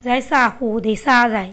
在沙湖的沙人。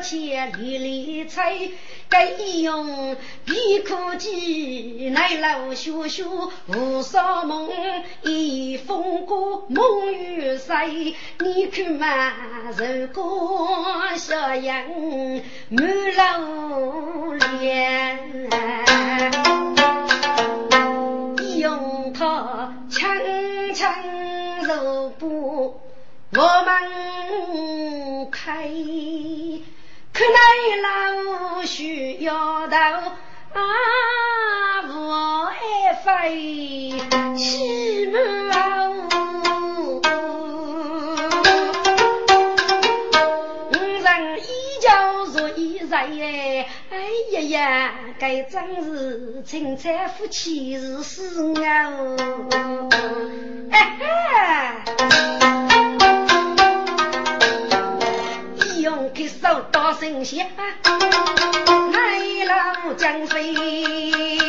计所牵粒粒彩。该用皮裤机，乃老学学无少梦，一风过梦雨碎。你看嘛，如果小杨满楼脸，用他轻轻手布，我们开。可奈老需要头啊，无爱飞起舞。五人一觉入一日哎呀呀，该真是青菜夫妻是死哦，哎哈。神仙，来老江水也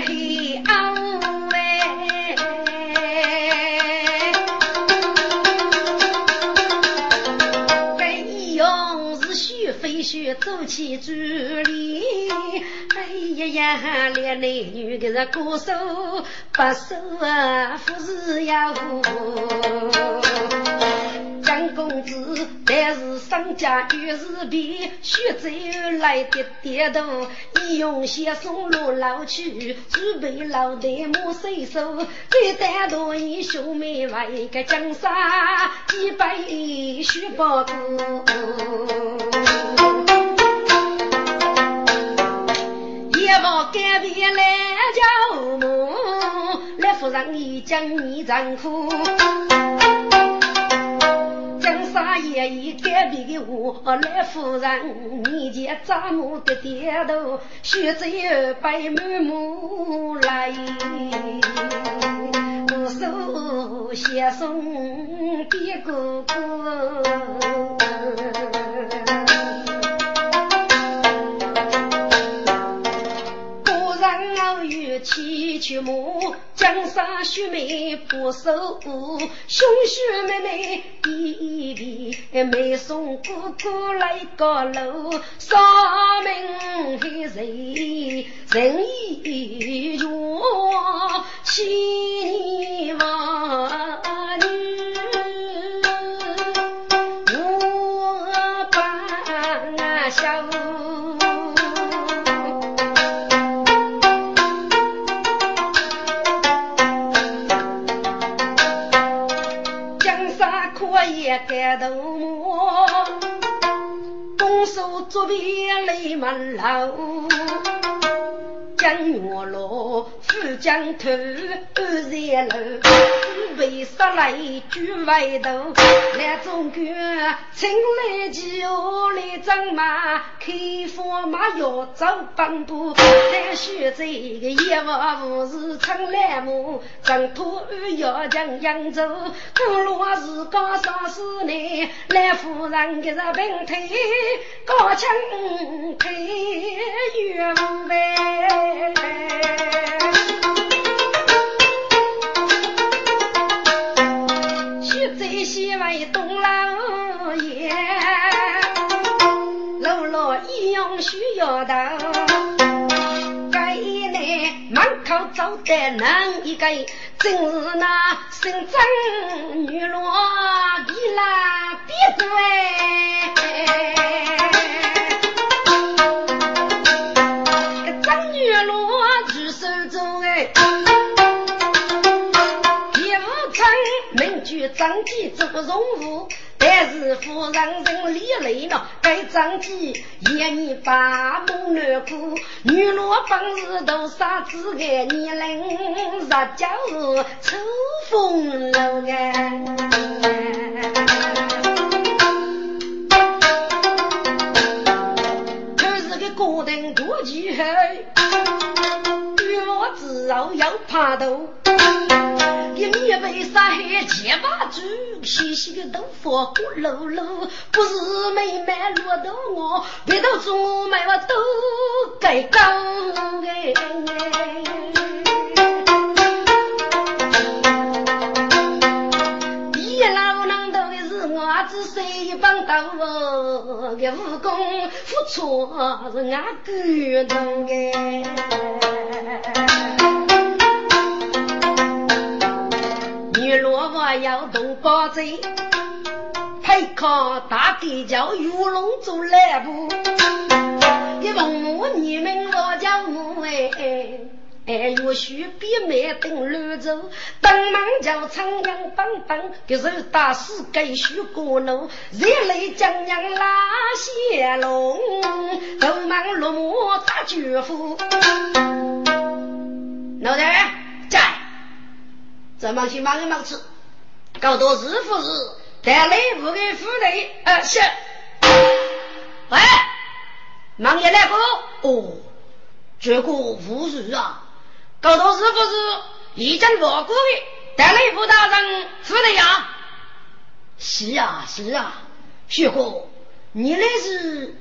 黑傲哎，该用是血非血走起主力，哎呀呀，连男女个是歌手把手啊，富士呀张子，但是商家越是比，学走来的点头，一用先送路老去，准备老代母随手，再单独一兄妹为个江山，几百许报过。一往改变来家母，来夫人一讲你丈夫。啥也已改变的我来夫人，面前丈母的点头，学着又白满目来，我手先送给哥哥。七曲母，江山秀美不守护，兄兄妹妹一比，妹送哥哥来高楼，杀命黑人人动手作弊累满楼。江月落，富江头，二三楼，为杀来举外头。来中国，请来几下来张马，开放马要走半步。来选这个业务不是称来木，挣脱要将扬州。古罗是高上四年，来夫人给是平腿，高枪腿岳母呗。西为东老爷，老老一用龙须要到，该内门口走的能一个，正是那姓张女罗的啦，别对。张继做荣务，但是夫人人理累了，该张继也你把梦难过，女罗本是多傻子爱你人，日家是秋风楼哎，可是个高登多气候，女罗之后要爬头。一面为啥还结巴住？细细的头发骨噜噜，不是妹妹落到我，别到中妹我都该讲哎。一老能头的是我只手一帮刀，个武功付出是俺感动哎。我要动八贼，配靠大地叫玉龙做来部，一问我你们我叫我哎哎，岳许比麦登乱走，登门叫苍阳棒棒，给手打死该许过路，热泪将娘拉血龙，登门落马打绝夫，老弟。怎么去忙一忙吃？搞多日复日，带内部的妇女，呃是。喂，忙爷来过？哦，这个无日啊，搞多日复日，已经落过的，带内部大人妇女呀。是啊是啊，学哥，你那是，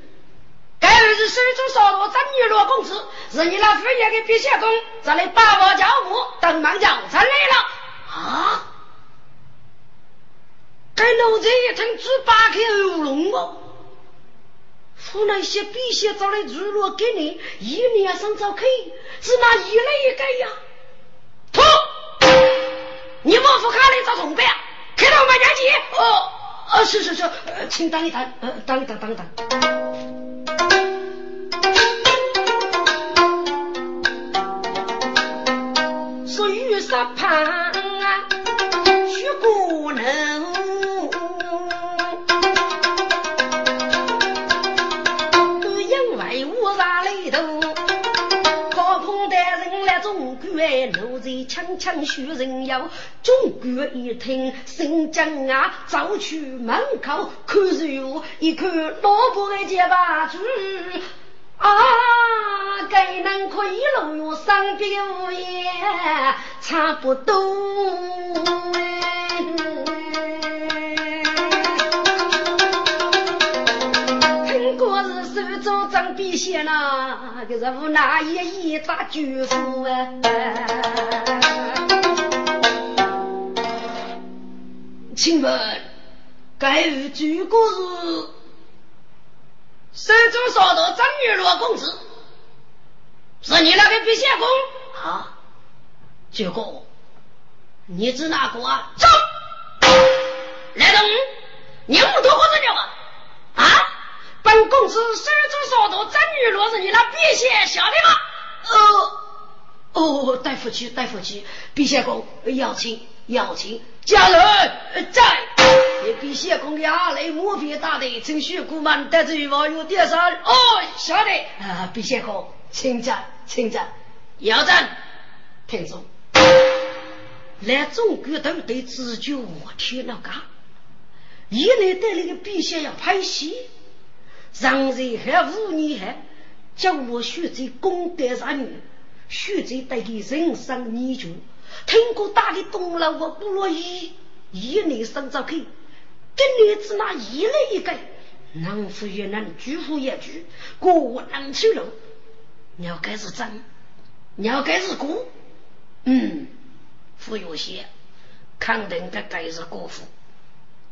该儿子手中少多张女罗公子，是你那副业的笔写工，咱来把握教务，等忙将成来了。啊！该老子一听猪八开喉咙哦，湖南些笔写找来猪肉给你，一年上早去，是那一来一改呀？吐！你莫夫卡来找同伴，开到马家去。哦，哦，是是是，请等一等，呃，等一等，等一等。说雨伞旁。枪枪许人妖。中国一听，新疆啊，走去门口看书，一看老婆的结巴住。啊，该能可以路用三表演，差不多哎。听过是手中张笔写那，可是无奈一一咋举夫啊？请问该有举过是？手中烧到张玉罗公子，是你那个笔写工啊？结果你指哪个啊？走，来人，你们多活着了啊？啊！本公子手中烧到张玉罗是你那笔写晓得吗？呃，哦，大夫去，大夫去，笔写工邀请，要请，家人在。一笔写工衙内莫非大的。程序顾问带着网友点上哦，晓得啊，笔写工，请站，请站，要站，听众，来中国都得自觉我天了嘎，一来带那个笔写要拍戏，让人还五年还叫我学在功德上面，学在带给人生泥鳅，听过大的东了我不乐意，一年生早去。跟女子那一来一个，能夫也能，举夫也举，过能去了。你要该是真，你要该是孤，嗯，夫有些，肯定该该是国夫。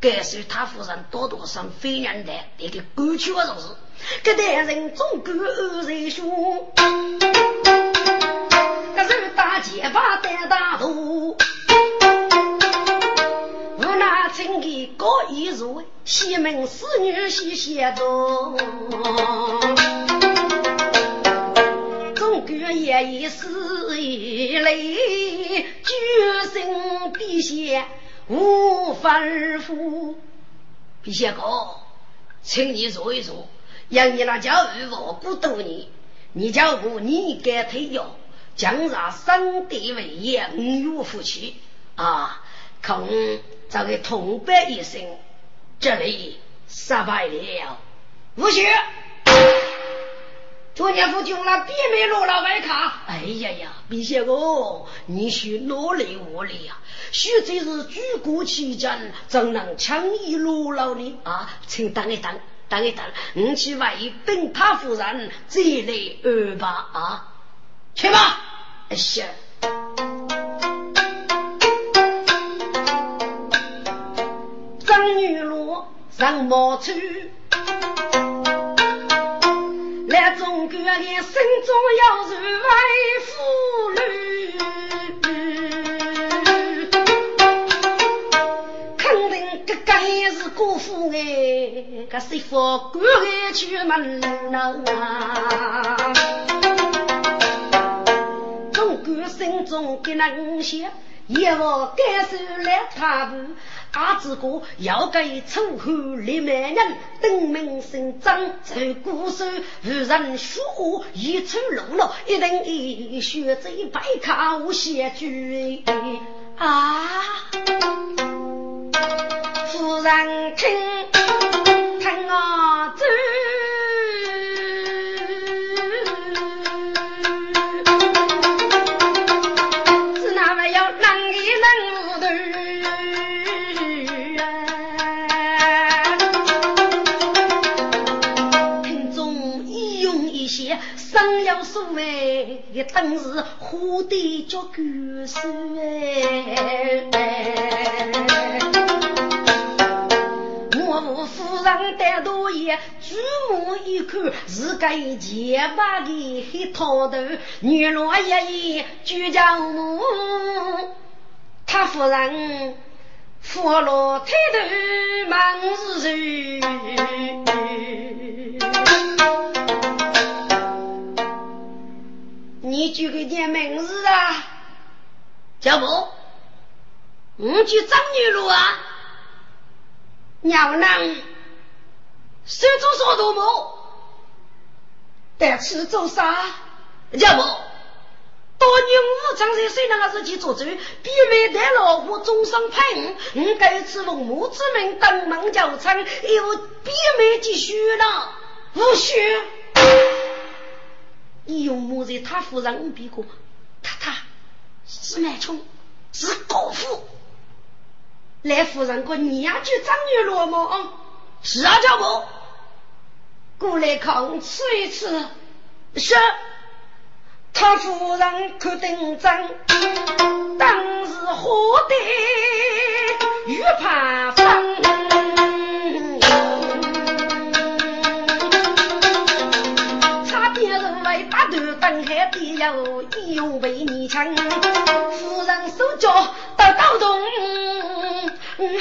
该是他夫人多多生非人的，那个过去我就是，这代人总管二人兄，可是大街把带大路，无奈请给高一入，西门侍女西写多。夜已死一泪，决心陛下无吩咐。陛下哥，请你坐一坐。让你那教育我不多年，你叫我你该退休，将让生地为业，五岳夫妻啊，恐这个同伴一生，这里失败了，无需。昨年夫君了，别没落了外卡。哎呀呀，陛下哥，你需努力努力呀！许这是举国期间，怎能轻易落了呢？啊，请等一等，等一等，你去为本他夫人再来安排啊！去吧，哎呀，张女罗上毛去。来中国的心中要是为妇女，肯定个个也是辜负哎，个媳妇赶快去门啊！心中的那五些，也不该受来他不。阿子哥要给楚汉立美人，登门姓张，走古手，无人说话，一出龙了，一定一学这白卡无写句啊！夫人听，听我走。谓，当时花的叫狗屎哎！我无夫人带多爷，举目一看，是个洁白的黑头头，女罗一眼就叫我，他夫人扶了抬头忙是谁？你就个点名字啊，叫不？我去张女路啊，娘娘，手中说多么？带去做啥？叫不？多年五常在谁那个日记做主，比美带老虎终生配我，我该吃龙母之命，登门叫称，又比美继续了，无需。你用木在他夫人比过，他他是蛮穷，是高富。来夫人个娘就张女罗吗？是啊，叫不过来看吃一吃。是，他夫人可定真，当时活得玉盘风。登海的有一用为你强，夫人手脚都抖动，嗯，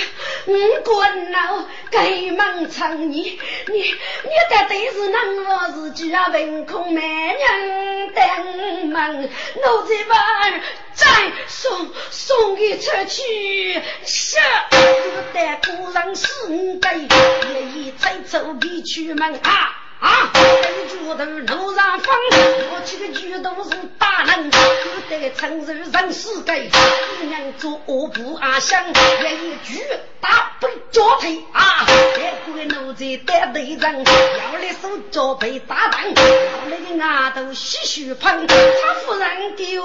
滚闹该忙成你，你你的对是能我是家文空美人等忙，奴才把再送送给出去，是。只得故人是该也已再走离去门。啊。啊！跟猪头路上放，我这个举头是大人，可得承受人世间。姑娘做恶不阿香，也一句大背脚腿啊！再过奴才带队人，要来手脚被打断，要来个牙头细细碰，他夫人丢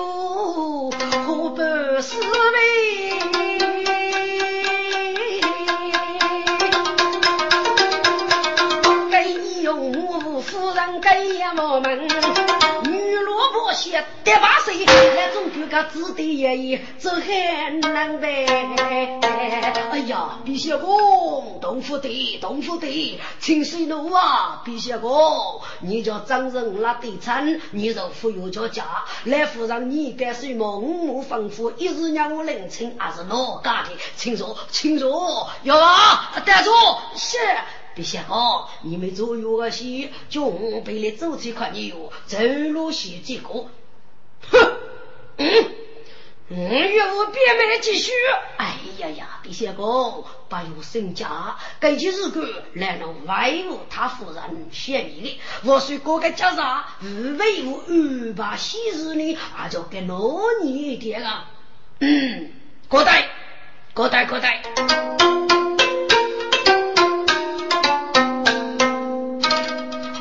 何不是为？人给也我们，女罗破鞋，得把谁？那总觉个子弟爷爷走很难呗。哎呀，陛下公，东府的东府的，清水路啊，陛下公，你叫张人拉地产，你就富有叫家，来扶上你该水梦目丰富，一日让我领情，还是哪家的？请坐，请坐，有啊，带坐，是。陛下哦，你们左右个些，准备来走这块牛，走路些这个，哼，嗯，嗯，又别没继续。哎呀呀，陛下公，不有身家，根据日个来了外务，他夫人嫌你的，我虽过个家啥，无为我安排喜事呢，啊就给老你一点啊。嗯，过代，过代，过代。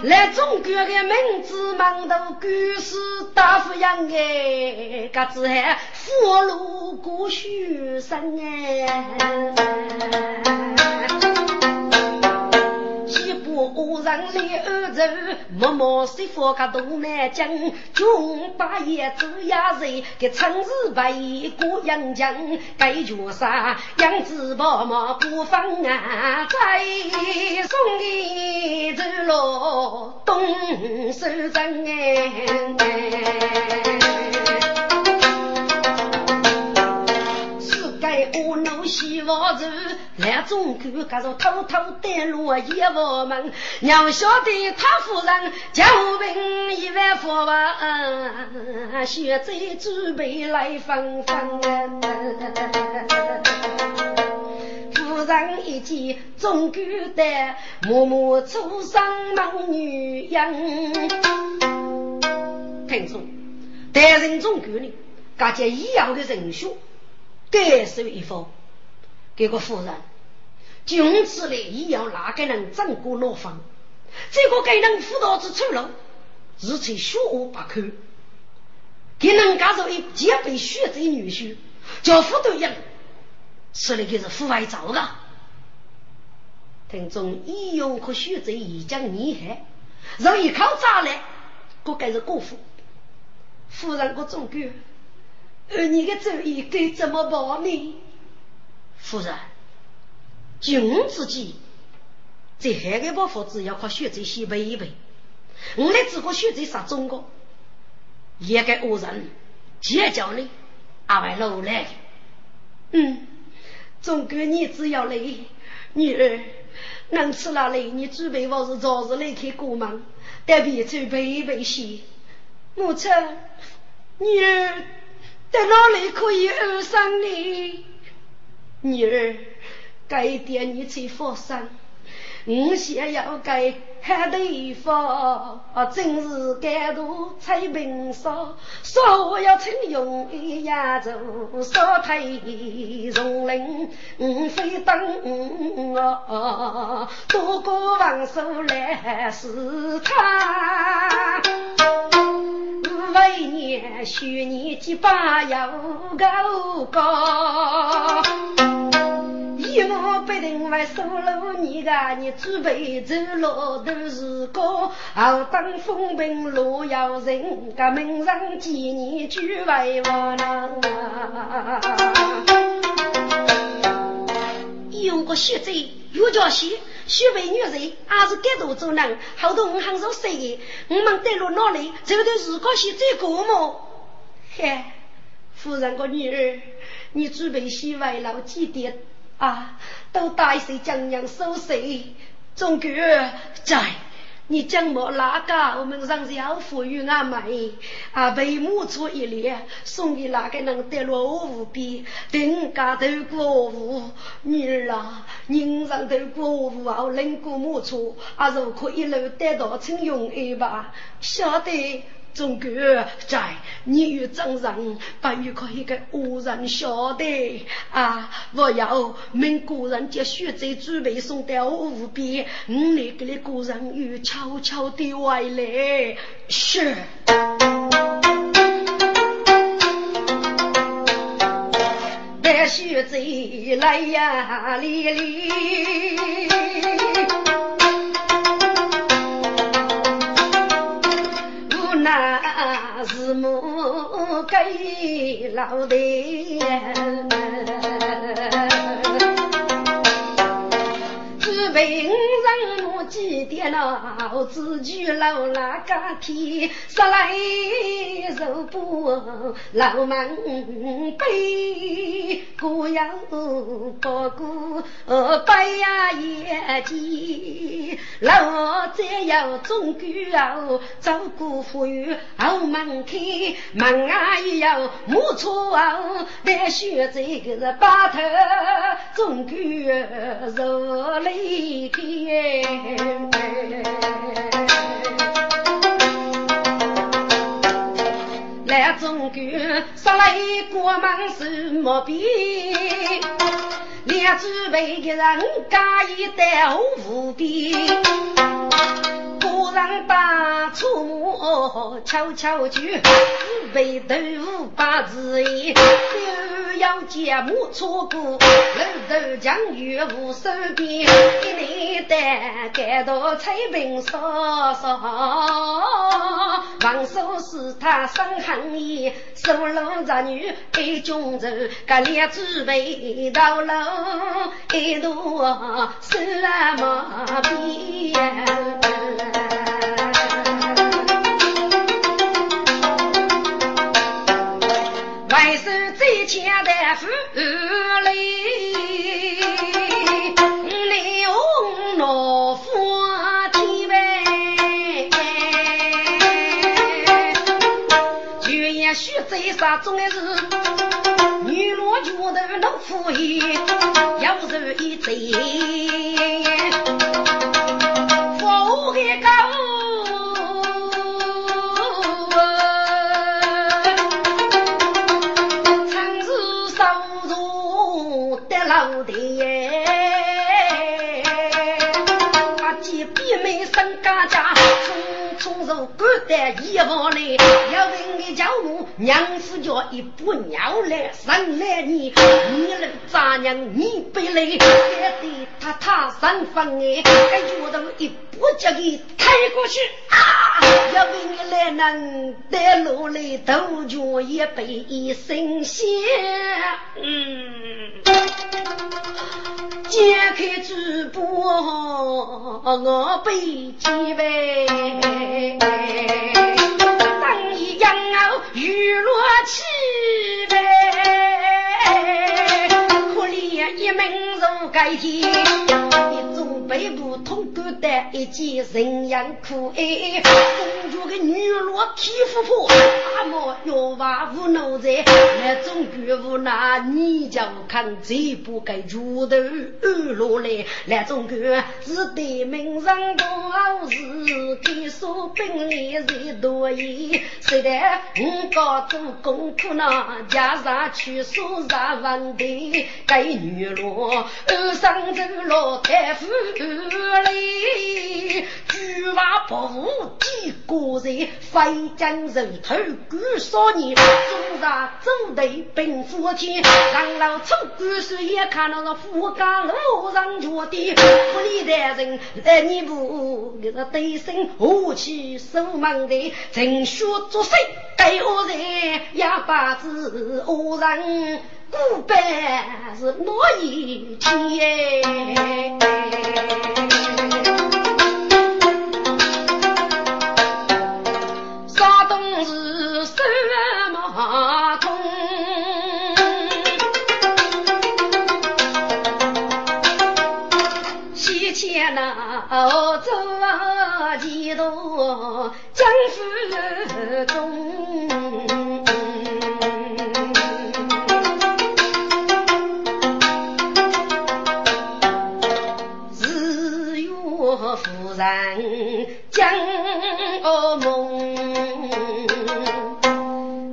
来中国的名字忙头古是大富样哎，嘎子还富路过许生哎。我人来欧洲，默默西方个东南疆，穷把叶子压人，给城市为过阳江，该绝杀杨子宝马不放啊，再送你走路东首镇哎。我怒西王子来中国，可是偷偷带路一我们，娘晓得他夫人叫兵一万佛吧，现在准备来分分。夫人一见中国的默默出生忙女人，听说带人中国呢，感觉一样的人数。该收一方，给个夫人，从此来也要哪个人掌过牢房？这个给人辅导之出路，日前学无不可。给人家做一结被血贼女婿，叫辅导人，吃的可是腐败糟的。听众义勇和血贼已将厉害，若一靠炸来，个该是过夫。夫人个总管。而你的主意该怎么办呢？夫人，就我自己，在海外报复只要靠学这些背一背。我来只顾学这杀中国，也该恶人结交你，阿外老来。嗯，总归你只要来，女儿能吃了来，你准备我是早日离开国门，得别准备一备些。母亲，女儿。在哪里可以安生呢？女儿，改天你去佛山，我想要该海地方，真是该度彩平烧，烧要请用一压轴，烧太容灵，我非等我多过王寿来试他。为年许年几把要高高，一我不定为收留你个，你准备走路都是高，后当风平路要人，个门上几年就为我能。用个血贼又叫血，血为女人，还是该多做人。后头我很少说的，我们带路哪里？这个是高兴最过么？嘿，夫人个女儿，你准备洗外老几点啊？都带些江洋收拾，总哥在。你将莫哪个？我们上小富裕阿妹啊，被母出一列，送给哪个能得落无边？等家头过户，女儿啊，人上头过户啊，能过母出，啊，如可一路得到请用一吧，晓得。总哥在，你与张人不与可一个恶人晓得啊！我要命古人将血债准备送到无边，我来给你古人与悄悄的回来。是，带血债来呀，哩哩。那是我给老的。为人几点了？自己老那个天，十来受不老门背，过要不过白呀眼睛，老再要中国照顾富裕后门开，门啊也要木错来学这个把头中国肉里。来中国，说来国门是莫比，两祖辈的人家一代无比。人把粗木悄悄去，背豆腐把字言，都要节目错过，楼头将月无手边，一年单干到彩屏烧烧，王叔是他生行业，收入子女爱中走，个两只背到楼，一路什么边。外手最强的妇女，刘老夫天威，就也许最杀中的是女罗脚头老夫爷，要是一贼，古代一娘子叫一步尿来生来你，你那个杂娘你背来，还得他他身份哎，还觉得一步叫你抬过去啊！要问你来能带路来，头脚也背神仙，嗯，解开嘴巴我背几位。当一，气呗，可怜一命如盖天。背部通过的一件人样苦哎，公主的女罗皮肤破，阿毛要娃无脑在，那种怪物那你就看这不该猪头二落来，那种怪是对门上多事，给说本领人多疑，谁得我搞做功课呢？加上去说啥问题？该女罗二上走老太夫。里，举马不服几个人，飞将人头赶少年，中上走队奔福天，让老从官水也看到了富家楼上脚的，府里的人来你不给他对声武器守门的，正学作祟给恶人也把子恶人。古板是哪一天？山东是什么通？西迁那走几多江府中？人将噩梦，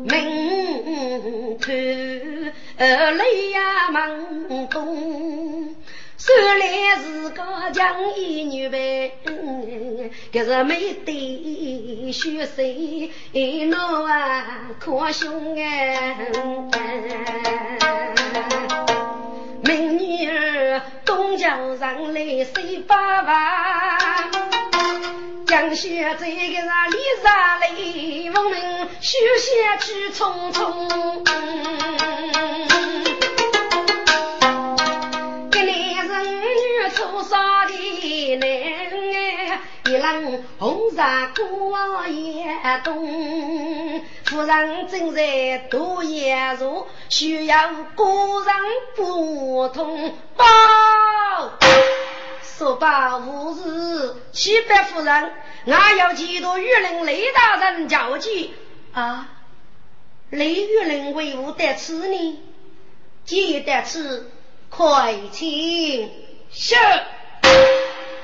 明头泪呀朦胧，说来是个江一女呗，可是没得血色，侬啊可凶啊！明女儿东江上来水八万。江雪这个那里上来休闲去匆匆。一男人女初少的来，人红纱过夜冬。夫人正在读夜书，需要个人不通报。说罢无事，七百夫人，俺要几多玉林雷大人交接啊？雷玉林为何得此呢？记得此，快请是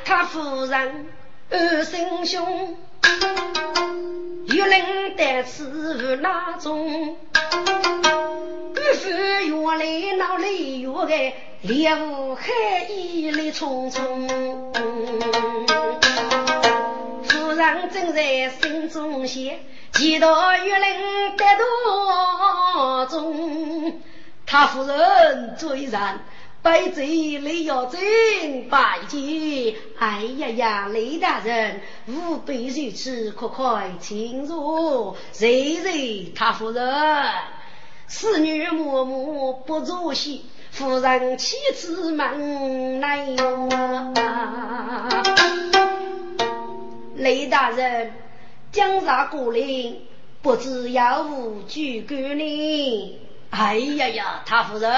他夫人二声兄，玉林得此是哪种？不是原来闹雷雨的。烈雾海一来匆匆，夫人正在心中想，几道玉林得多中。他夫人追上，背着雷耀真拜见。哎呀呀，雷大人，吾辈如此，快快请坐。谁谁他夫人，侍女默默不作戏。夫人妻子门来哟，雷大人，江上过来，不知有无举官呢？哎呀呀，他夫人，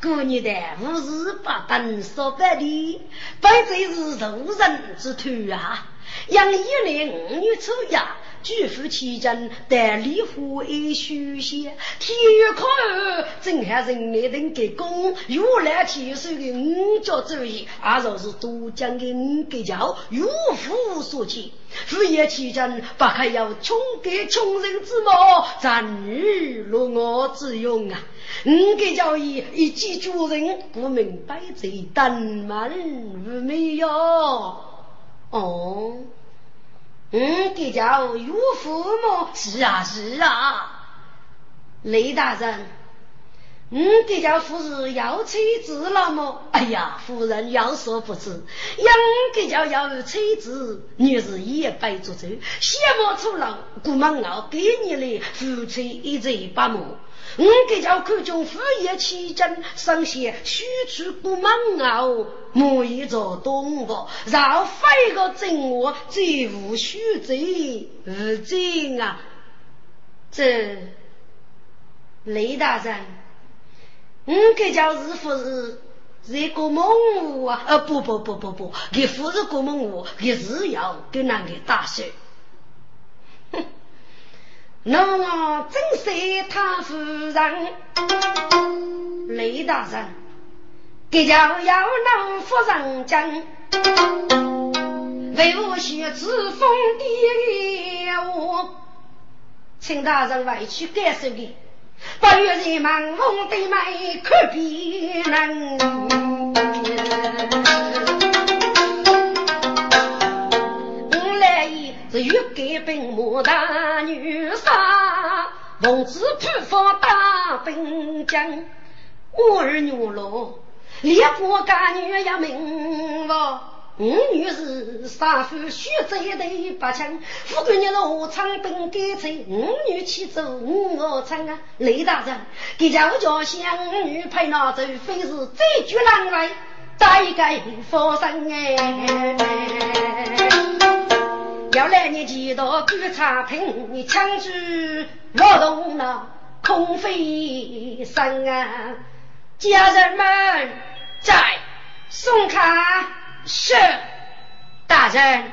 过年的无事不等说白的，本岁是受人之徒啊！养一年五月初呀。举夫齐真，但离婚爱休息。体育课正还人来人给功，如来天授的五教主义，而若是都讲的五给教，如夫所见。夫业齐真，不还要穷给穷人之谋，咱女落我之用啊！五给教义一记主人，不明白这等门无没有哦。嗯，这叫岳父母是啊是啊，雷大人，嗯，这叫夫人要妻子了么？哎呀，夫人要说不知，养给叫要妻子，女是一百足走，羡慕出老，姑妈熬给你的，夫妻一嘴八毛。我给叫看中副业期间，上线须出不忙哦，莫一做动物，然后飞个正我，最无须罪无罪啊！这雷大人，我给叫是不是是一个梦物啊？呃，不不不不不，给不是个梦物，给是要跟那个打手。那我真是他夫人，雷大人，给叫要能夫人讲，为我写自封的我，请大人外去感受的，不愿人盲目的买可别人。我来也是欲改兵马女杀，奉旨普方大兵将。我儿女喽，烈火干女也明我。五女是杀夫血贼的八枪，富贵人罗昌兵改成五女去做我唱啊！雷大人，给家我家乡女配那走，非是最绝难为，再改佛生哎。要来你几道观察品，你枪支劳动了空飞声啊！家人们在送卡是大人，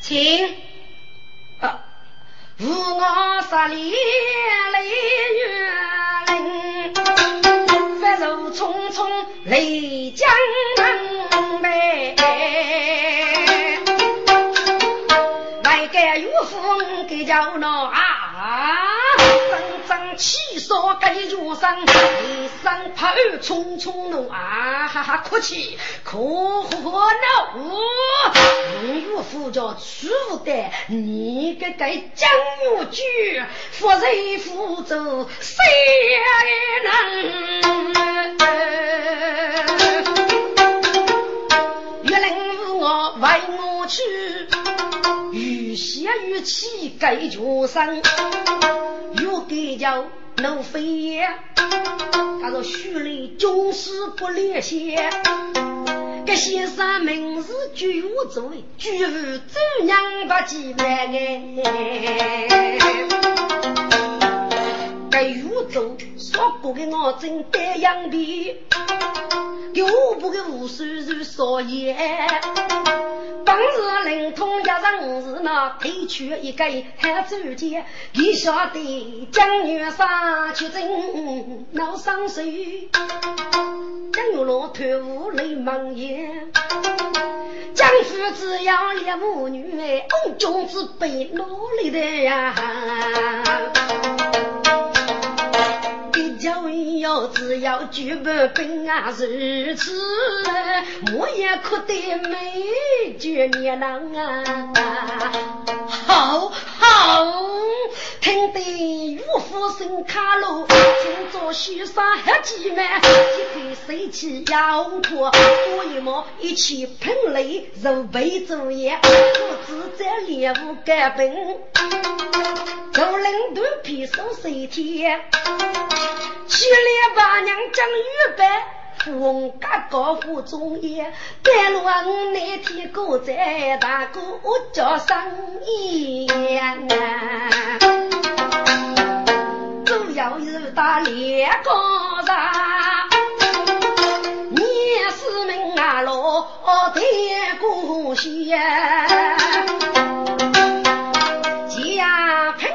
请。无我十里雷月林，飞如匆匆雷江南该岳父给叫那啊，阵阵气烧该月上，一声炮匆匆怒啊，哈哈哭泣，哭哭闹。岳父叫屈福的，你个该将我举，夫人扶走谁能？为我去。血与气盖全身，又给叫怒飞也。他说：“须里军师不列些，这先生名字居无座，居无周娘不记来哎。该宇宙说过的我真得样皮，给我不给无数人说言。当日灵通一人是那推去一个汉主见，你晓得江月上去真闹伤水，江月落头无泪满眼。江父只要猎母女，ông chúng 只被努力的呀。要只要举不兵啊，如此我也可得美绝年郎啊！好听得岳父声卡路，今朝西山黑几满，一对水起摇驼，我一毛一起喷泪，如杯作业，不知在猎物干本，做领队披上水天。七里八娘讲预备，富翁家高富中业，带路那天哥在大哥叫生意啊，主要是打猎高上，你是命啊老天公仙。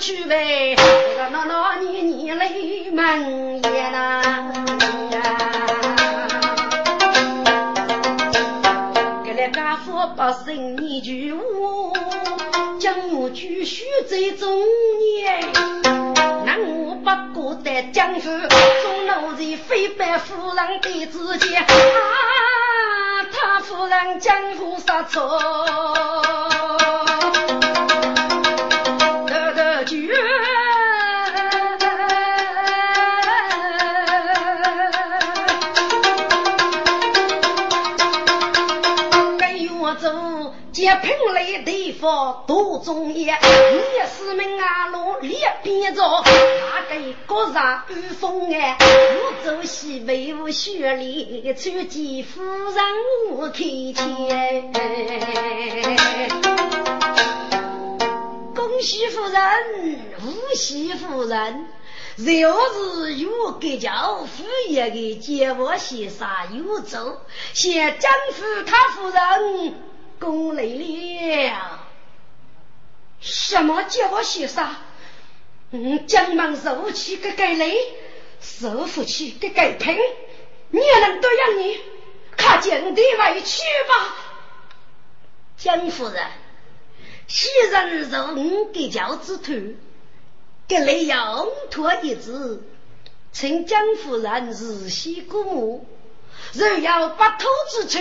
去呗，那那那你你来门也呐，给了家父把生你句话，将我继续在中年，那我不过在江府，中老人非白夫人的之间，啊，他夫人江湖杀错。方多中意，也是命啊路列边着，那个国上御风哎，我走西北无雪里，穿几夫人我看见。恭喜夫人，恭喜夫人，要是有个叫夫爷的接我先生有走，先征服他夫人。功来了，什么叫我先生？嗯，江忙受气个该累，受福气个该拼，你能多养你？看见的委屈吧，江夫人，昔人受五给教之徒，给来要托一字，请江夫人日夕鼓舞，若要不偷之处。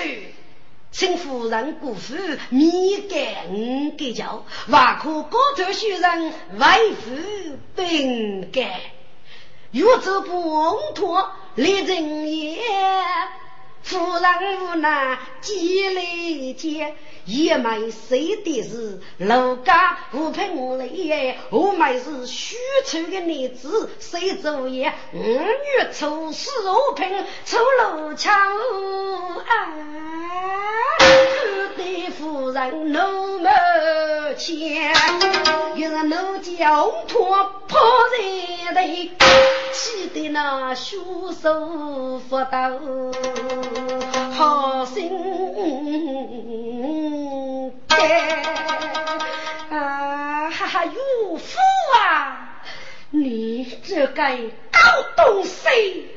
请夫人姑父面干五给教，万可高头学人为夫本干，欲走不脱立人也。夫人无奈急来见，也没谁的是楼家无凭来，我们是虚丑的女子，谁作业？五月初四无凭，出路桥啊！对夫人怒目前，又是。怒叫托破人头，气得那血手发抖，好心肝啊！哈哈，岳父啊，你这个狗东西！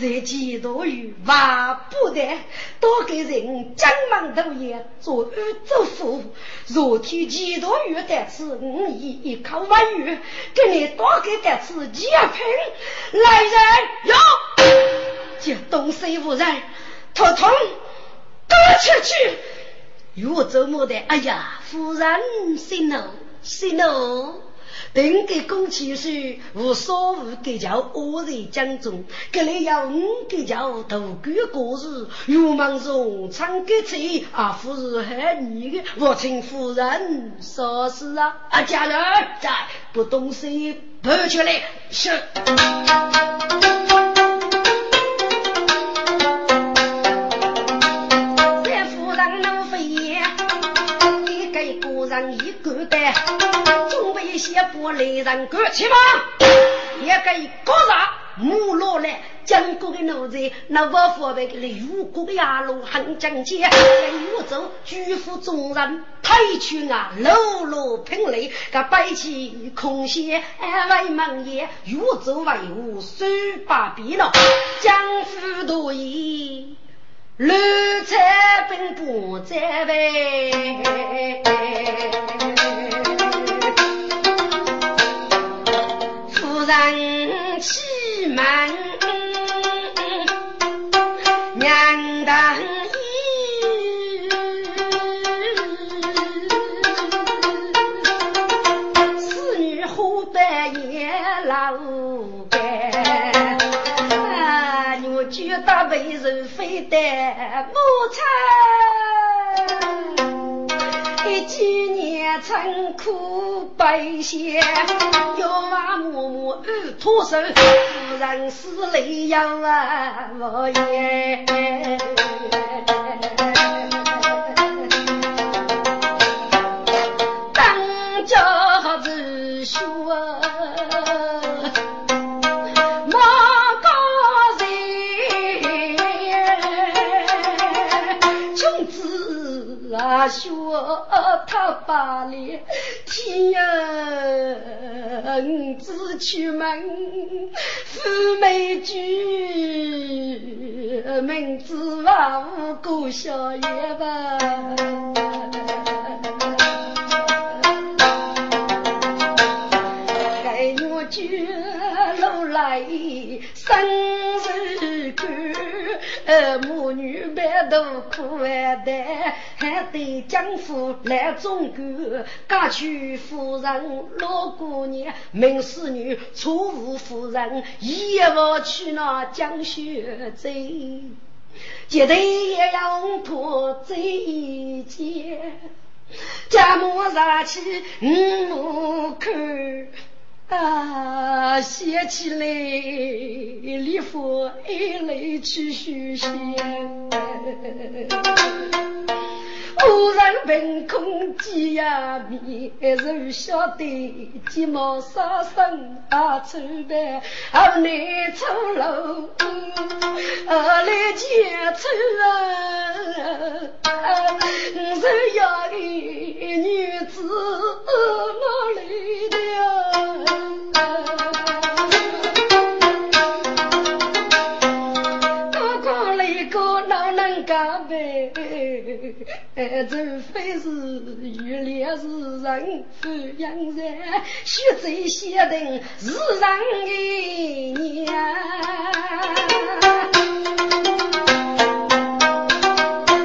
在几多余，万不得多给人将忙头也做二做夫。若天几多余得此，我以一口万语，给你多给得此几瓶。来人哟，这东西无人，头痛，赶出去。越做么的？哎呀，夫人息怒，息怒。等给公气时，无所谓给叫恶人江中，这里要五给叫独居过日，欲望中唱歌吹，啊，夫人害你的，我请夫人说是啊，啊，家人在，不懂事，跑出来是。一个的，准备些不来人赶去吗？一个高啥？木落来，江国的奴才，那我父辈的如果的牙路很讲解，在岳州举夫众人，太去啊，路路拼累，个摆起空闲为忙也，岳州为我，手把笔了，江湖多疑。绿彩并不在位，人气门娘当衣，四女虎半夜老。大背人非得母亲，辛苦百姓，要娃默默二脱手，夫人死泪要啊我也。当家子说。说八里，天呀，子出门，富美居，名字万古小爷吧。母女白头苦万代，还得江父来中国，嫁娶夫人老姑娘，名仕女错误夫人，一往去那江雪走，绝对也要破这一劫，家母杀气五口。啊，写起来，礼服一来去休息。偶然凭空见呀面，人晓得寂寞杀生啊，愁白啊难出路，啊来见丑啊，人要的女子是人抚养人，血债血定是人的娘。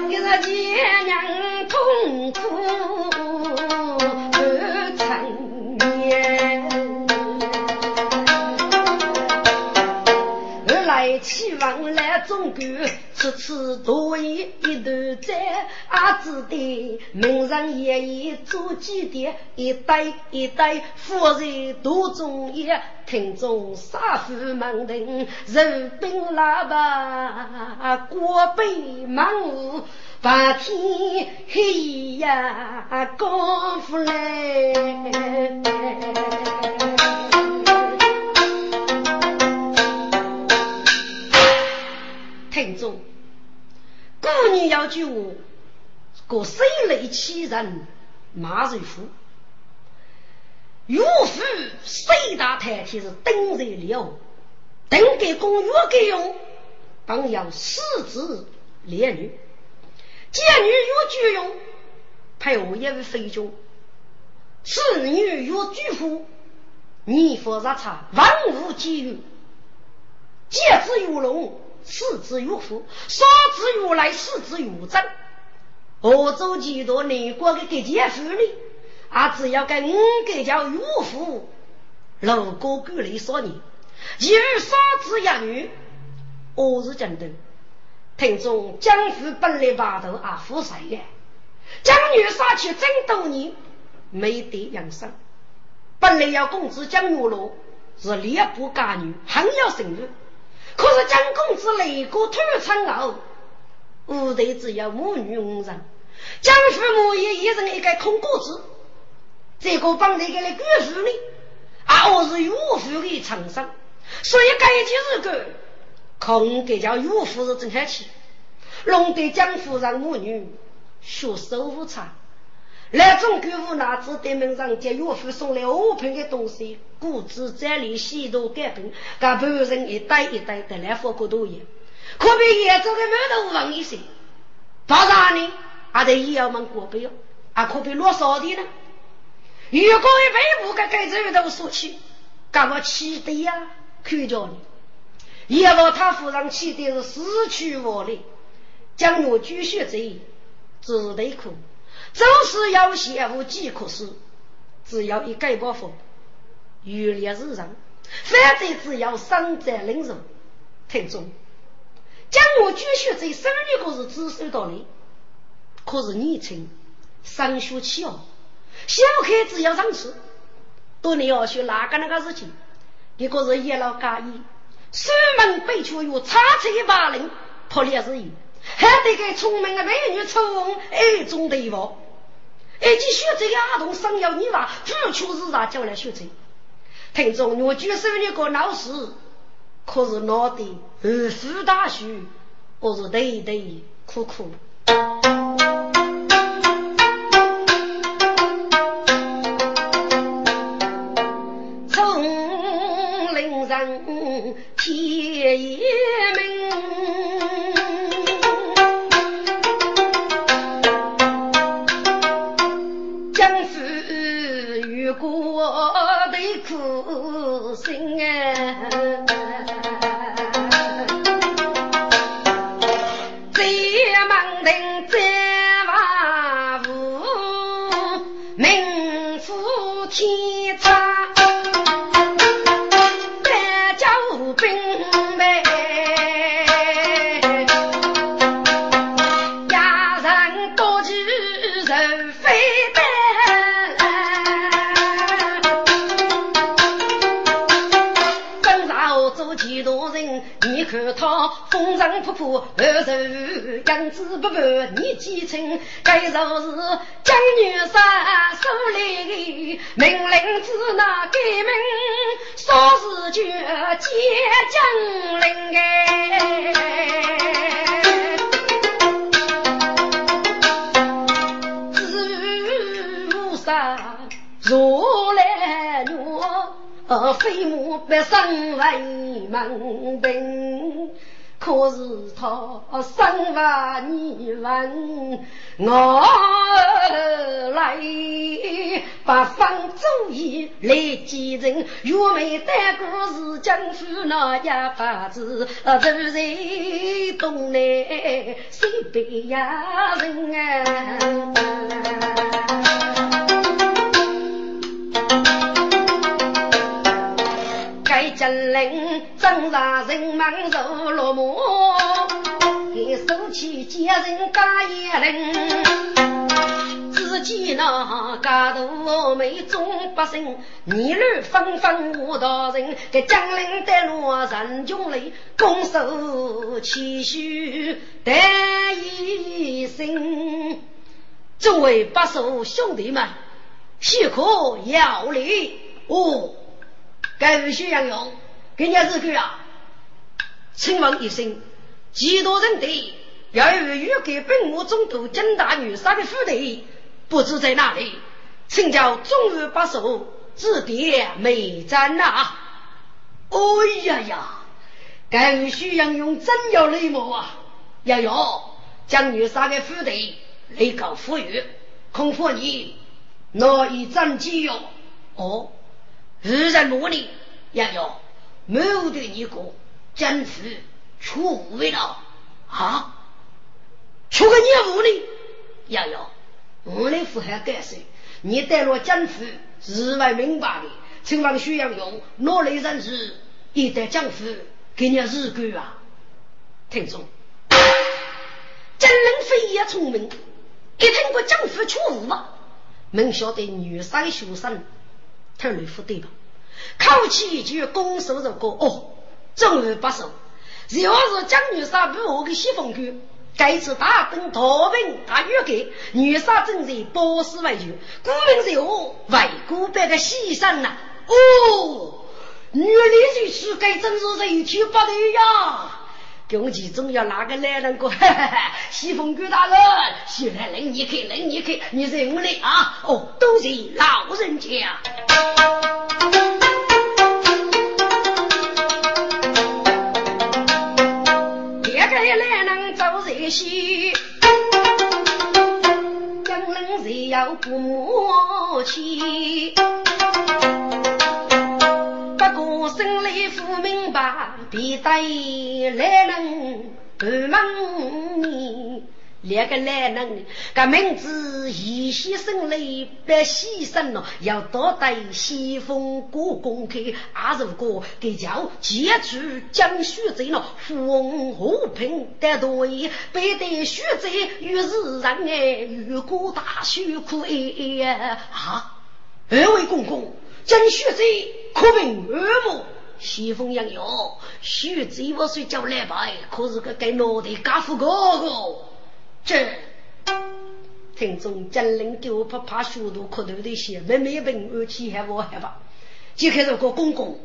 一个爹娘痛苦不成年，而来期望来中国。此次多一一段在，阿子的名人爷爷做祭奠，一代一代富人多中也，听众杀父门庭，人兵喇叭过北忙雾，白天黑呀高富来。听众。过年要救我，过谁来欺人？马瑞夫？岳父谁大太天是等在了，等给公约给用，当要四子连女，见女越举用，配偶也为非君，此女越举夫，你佛日差万物皆有，皆子有龙。四之岳父，三之岳来，四之岳长。欧洲几多内国的这些妇女，啊，只要跟五个叫岳父，老哥哥里说你，一日三子一女，我是真的。听众江父本来把头啊富帅的，江女杀去真多年，没得养生。本来要公子江玉罗是烈不干女，很要生育，可是江公子雷过土城后，屋头只有母女五人，江父母也一人一个空锅子，这个帮那个来辜负你，啊，我是岳父的长生，所以该就是个。空给叫岳夫人正开起，弄得江夫人母女学手无差。来中国无哪子对门上接岳父送来五品的东西，故知这里许多改变，干别人一代一代的来佛国多言，可比严州的满头王一些。当然呢，还得也要们过背哦，还可比落少的呢。如果一辈不该该这都说起，干我气的呀，看着你。也把他夫人气的是死去活来，将我举血贼，只得苦，就是要写无几可是，只要一改包袱，余烈日上，反正只要生在领受，听中，将我举血贼生日可是只收到你，可是年轻，上学起哦，小孩子要上去，多年要学哪个那个事情，一个是一老家义。出门背出有叉车八零，破烈日雨，还得给聪明的美女抽风爱中对付。而且学这个儿童生要你娃，付出日啥叫来学这？听众我举手那个老师，可是脑袋二副大学，我是对对苦苦。子不凡，年纪轻，该说是江女山手里命令子那改名，说是就接江陵哎，如来奴，飞马不生为门兵。可是他生娃你问我来八方主意来继承，玉梅单个是江夫那一把子，都在东南西北呀人啊。忙如落寞，一手起接人打一人，只见那家头美中百姓，议论纷纷无道人，给江陵的罗人穷里拱手谦虚得一声，众位八叔兄弟们，许可要礼。哦。该无需杨勇，给你日个啊！请问一声，几多人的要有预给本我中途金大女杀的府邸，不知在哪里？请教中日把手指点美赞呐！哎呀呀，该无需杨勇真有礼貌啊！杨勇将女杀的府邸立告富裕，恐怕你难以战机哟！哦。日人莫力，要有谋对你过个政府出为了啊！出个业务呢？要有我来负荷干涉，你带了江府是为明白的，请问徐阳勇哪类人士一代江府给你日干啊？听众，真人非也聪明，一听过江府出事吧，门晓得女生学生太雷夫对吧？口气一句攻守如歌哦，终于不守。要是江女杀不我个西风军，该次大登大兵大约给女杀正在保死为主，顾名是我为国办的牺牲呐。哦，女里去吃，该真是人去不对呀。公鸡总要拿个男人过，西风军大人，现在领你去，领你去，你认我的啊？哦，都是老人家。西江人谁要不默契？不过心里不明白，必得来人不问你。两个男人，个名字一牺牲来白牺牲了，要多带西风过公开。啊，如果给叫接住江雪贼了，风和平的对，背对雪贼于是让哎，遇过大雪苦哎啊！二位公公，江雪贼可凭耳目，西风杨勇，雪贼我睡觉来拜，可是个给脑袋家父哥哥。这听众真人给我怕怕速度可头的些，妹妹问我起还我害怕，就开始个公公，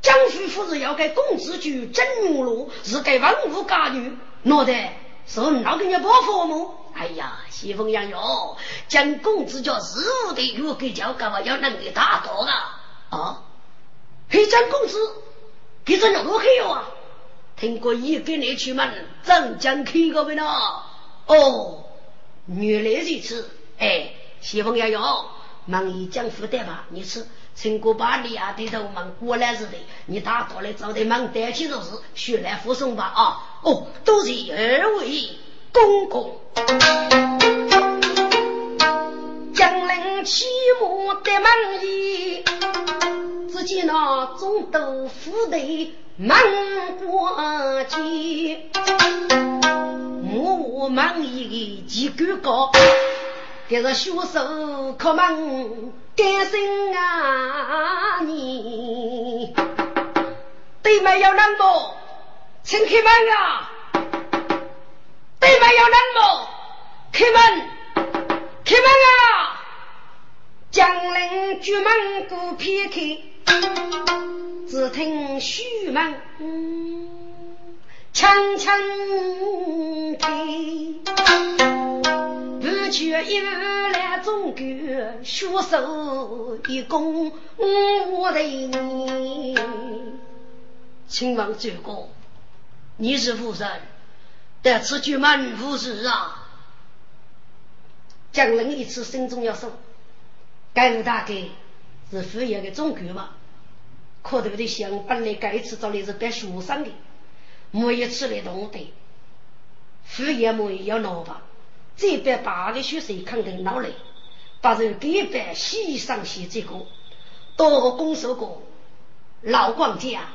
江叔夫人要给公子举真用路，是给文武家女，脑袋是哪个人不父母？哎呀，西风杨勇，江公子叫事务的，如给叫干嘛要能给大多啊？啊，黑江公子，给这路去有啊？听过一个你去门，镇江去过没呢？哦，原来如此。哎，西风要用，忙一江负担吧。你吃，陈国把你啊对头忙过来似的，你大多来找的忙带起做事，学来附送吧啊。哦，都是二位公公。江陵起码得忙衣，只见那中都府的忙过节。我忙一个几个高，给是学手可忙干心啊你，对面有人不？请开门呀！对面有人不？开门，开门啊！江陵局门过偏开，只听虚门。轻轻开，不缺一来中国，血手一弓我的你。亲王主公，你是夫人，得此举门夫事啊？江人一次心中要说，该大概是敷衍的中国吧？可对不对？想本来该次找的是带学生的。没有吃来动的，副业没要闹吧？这边八个学生肯定闹来，把这给边西上西这个，多个公守过老管家，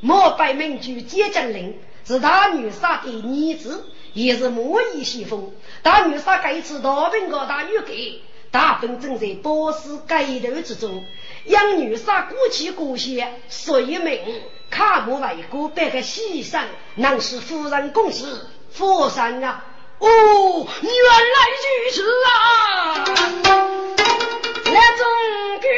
莫拜名居接江令，是大女杀的女子，也是莫以西风。大女杀该次大兵高大预给，大兵正在波斯街头之中，养女杀过气过血，随命。卡姆为国办个牺牲，能使夫人共事佛山啊！哦，原来如此啊！那种歌。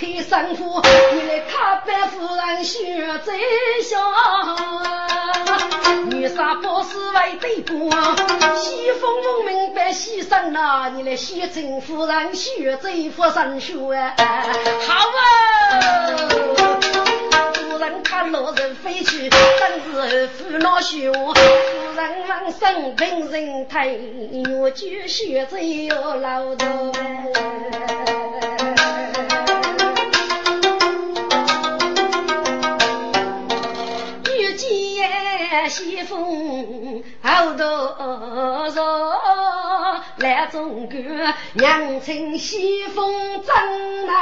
开生活，你来看白夫人学在下，女杀不是为对过，西风风明白牺牲呐，你来西征夫人学在佛上学，好啊！人看老人飞去，真是烦恼学。夫人往生病人推，我就学着要老多。风好多少，来中国娘亲西风真来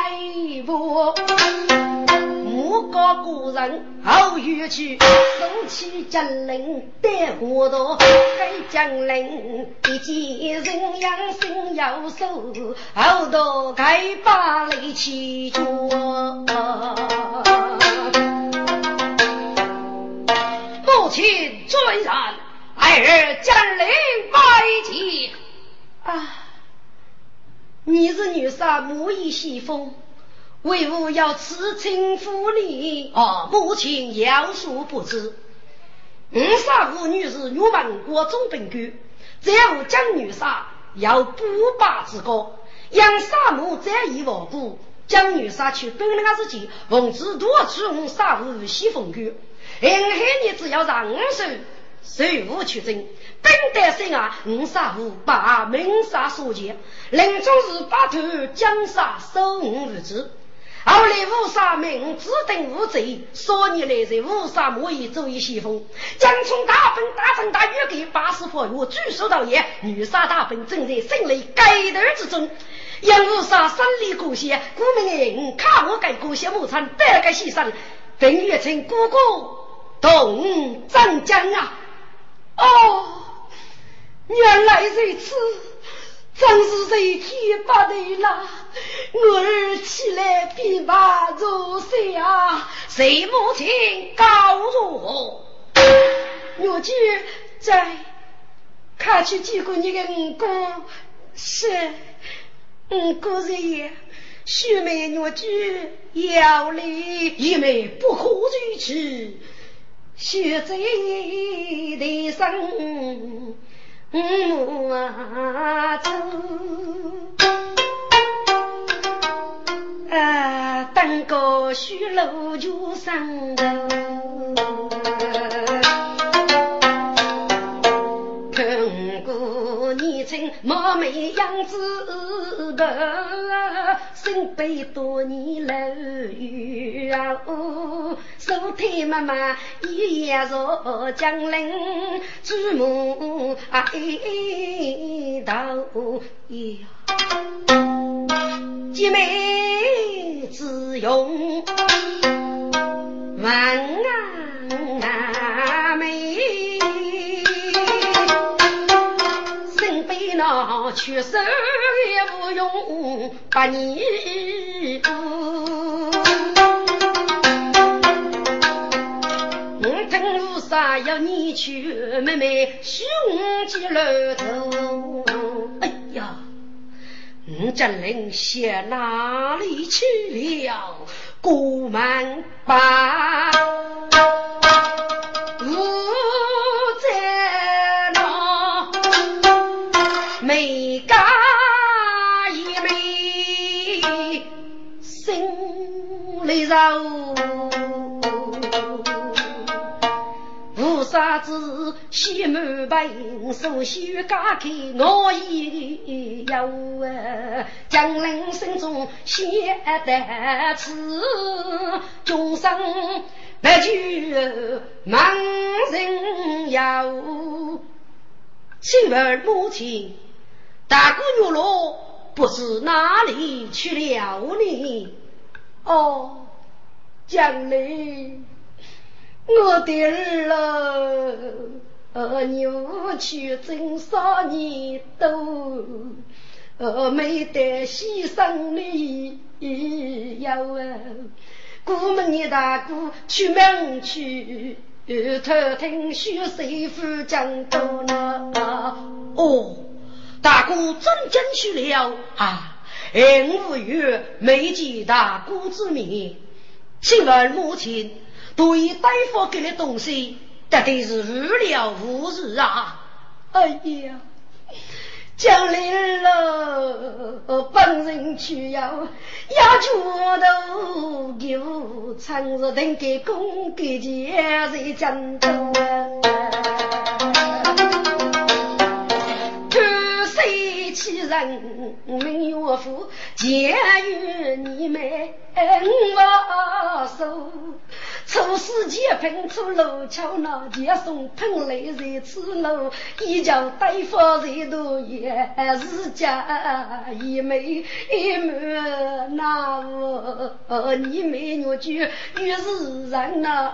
不？我告故人后远去，送起江陵带花刀，给江陵一见人养心要守，后头该把雷起脚。母亲尊然，儿江陵拜见。啊，你是女杀母以西风。为吾要赐亲夫礼，哦，母亲有所不知。五杀五女是入门国中本官，只要将女杀有不霸之高，让杀母再以我故，将女杀去本那个自己，奉旨夺取五杀五西风官。因后你只要让五手随无取征，本得生啊五杀五把明杀所见，临终时把头江杀收五日子。后来五杀明指定无罪，说你来在五杀莫以走一西风，将从大本大阵大约给八十破我据说到也，女杀大本正在胜利改头之中，因五杀胜利过些，顾明人看我改过些木餐，得个牺牲，并约请姑姑同镇江啊！哦，原来如此。真是谁天不对了，我儿起来便把如谁啊？谁母亲告如何？我就在看去见过你的五姑，是五姑人也。须美女婿要来，一妹不可如此。须在台上。啊，走！啊，登高须路就上头，看过年轻貌美样子的，身背多年老友啊。手推妈妈一夜坐江陵，祖母啊一头呀，姐妹自用万啊美，身背那缺手也不用把你。啥要你去，妹妹兄弟楼头。哎呀，你这灵写哪里去了？过门把无在那，每家一妹子西门本，手续家开我也有啊！江陵心中写得词，终生不求盲人有。媳妇母亲，大姑娘罗不知哪里去了呢？哦，江陵。我的儿啊，牛去挣少年多，呃，没得牺牲哩要啊！姑门你大姑出门去，偷听许谁夫讲多呢？哦，大姑真进去了啊！俺无语没见大姑之面，请问母亲对大夫给的东西，到底是无了无日啊？哎呀！将来了，本人去要要拳头，有长日等给公给姐在江东。举手起人问岳父，见与你们我手。出世界喷出路桥那接送喷来在此路，一叫对方在多远，自家一妹一妹那我你美女就于是人那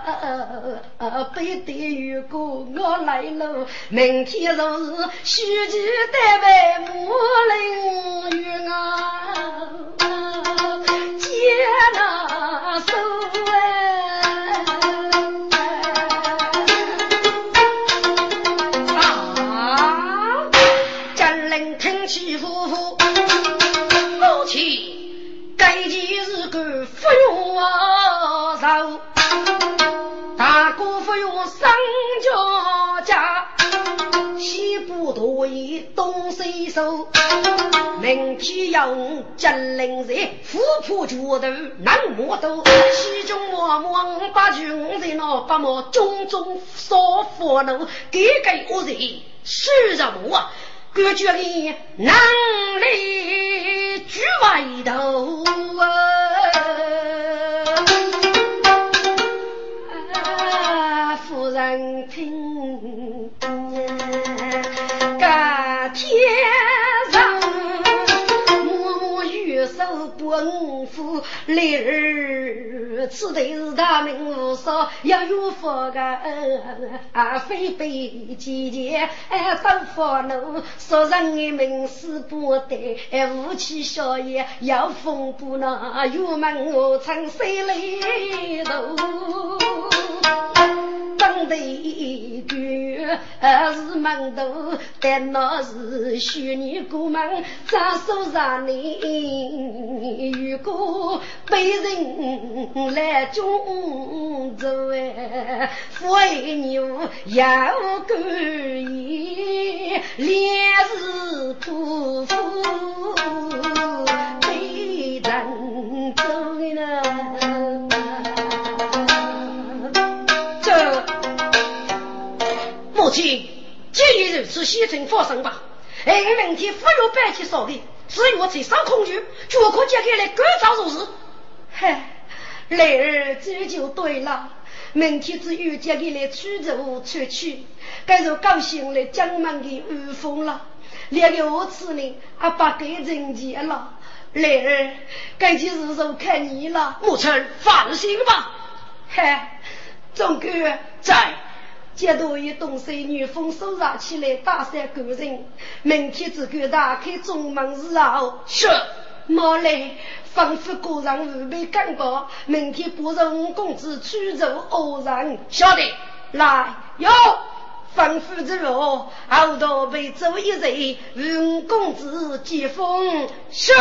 背对于过我来了，明天若是须记带备木林与我接那手哎。该件事干不用愁，大哥不用上家家，西部多一东西手，明天要金陵人富婆脚头难摸到，西中我望把军在那把么中中少佛奴，给给我人是什么？感觉你能力举外头啊，福，立儿此地是大名无所，要有福个啊，非非姐姐哎，都发怒，说人的名师不对，哎，武器小爷要风不那，有门我曾谁来头？当得还是门头，但那是虚拟过门，咋说让你如果被人来中走哎，为牛要故意，烈士不负被人走呢。母亲，既然如此，事情发生吧。哎，明天不用白天烧的，只有在上空军，就可接开来赶早入事。嗨，来儿这就对了。明天只有接开来出走出去，该是高兴了江门的雨风了。两个我此呢，阿爸给人钱了。来儿，该件事就看你了。母亲放心吧。嗨，总哥在。接到一东西，女风收拾起来，打散个人。明天只管打开中门时候，是莫来，吩咐个人预备干报。明天不是五公子出走偶然，晓得来哟。吩咐之后，后头被走一人，五公子接风，是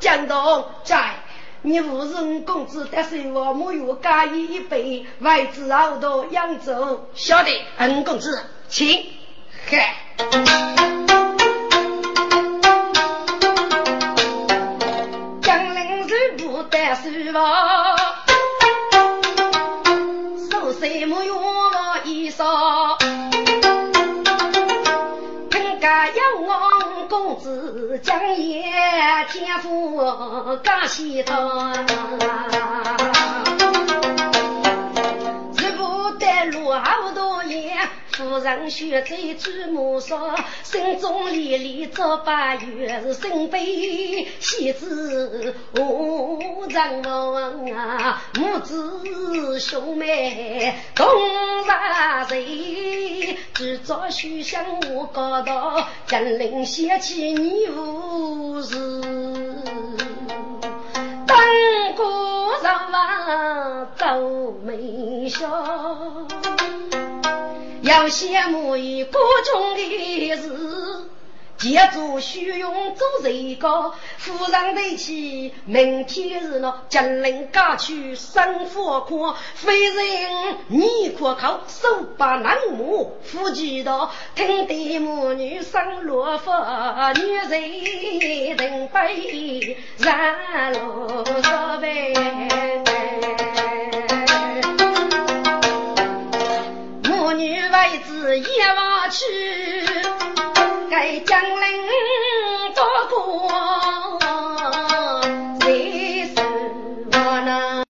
江东在。你无人公子，但是我母有加一一杯，外子好多扬州。晓得，恩公子，请。嗨，江陵人不得失望，今夜天赋刚西堂，日不带路好多。夫人学在祖母说，心中历历早八月是身悲喜子无丈夫啊，母子兄妹同杀谁？只早许向我高道，金陵掀起你无事，当过上房皱眉笑。要羡慕于国中的事，借助虚荣做人高，夫人对起，明天是那金陵家去生活宽，非人你可靠，手把南木夫妻道，听得母女生落发，女人人悲染罗嗦女为子也望去，给江陵多过。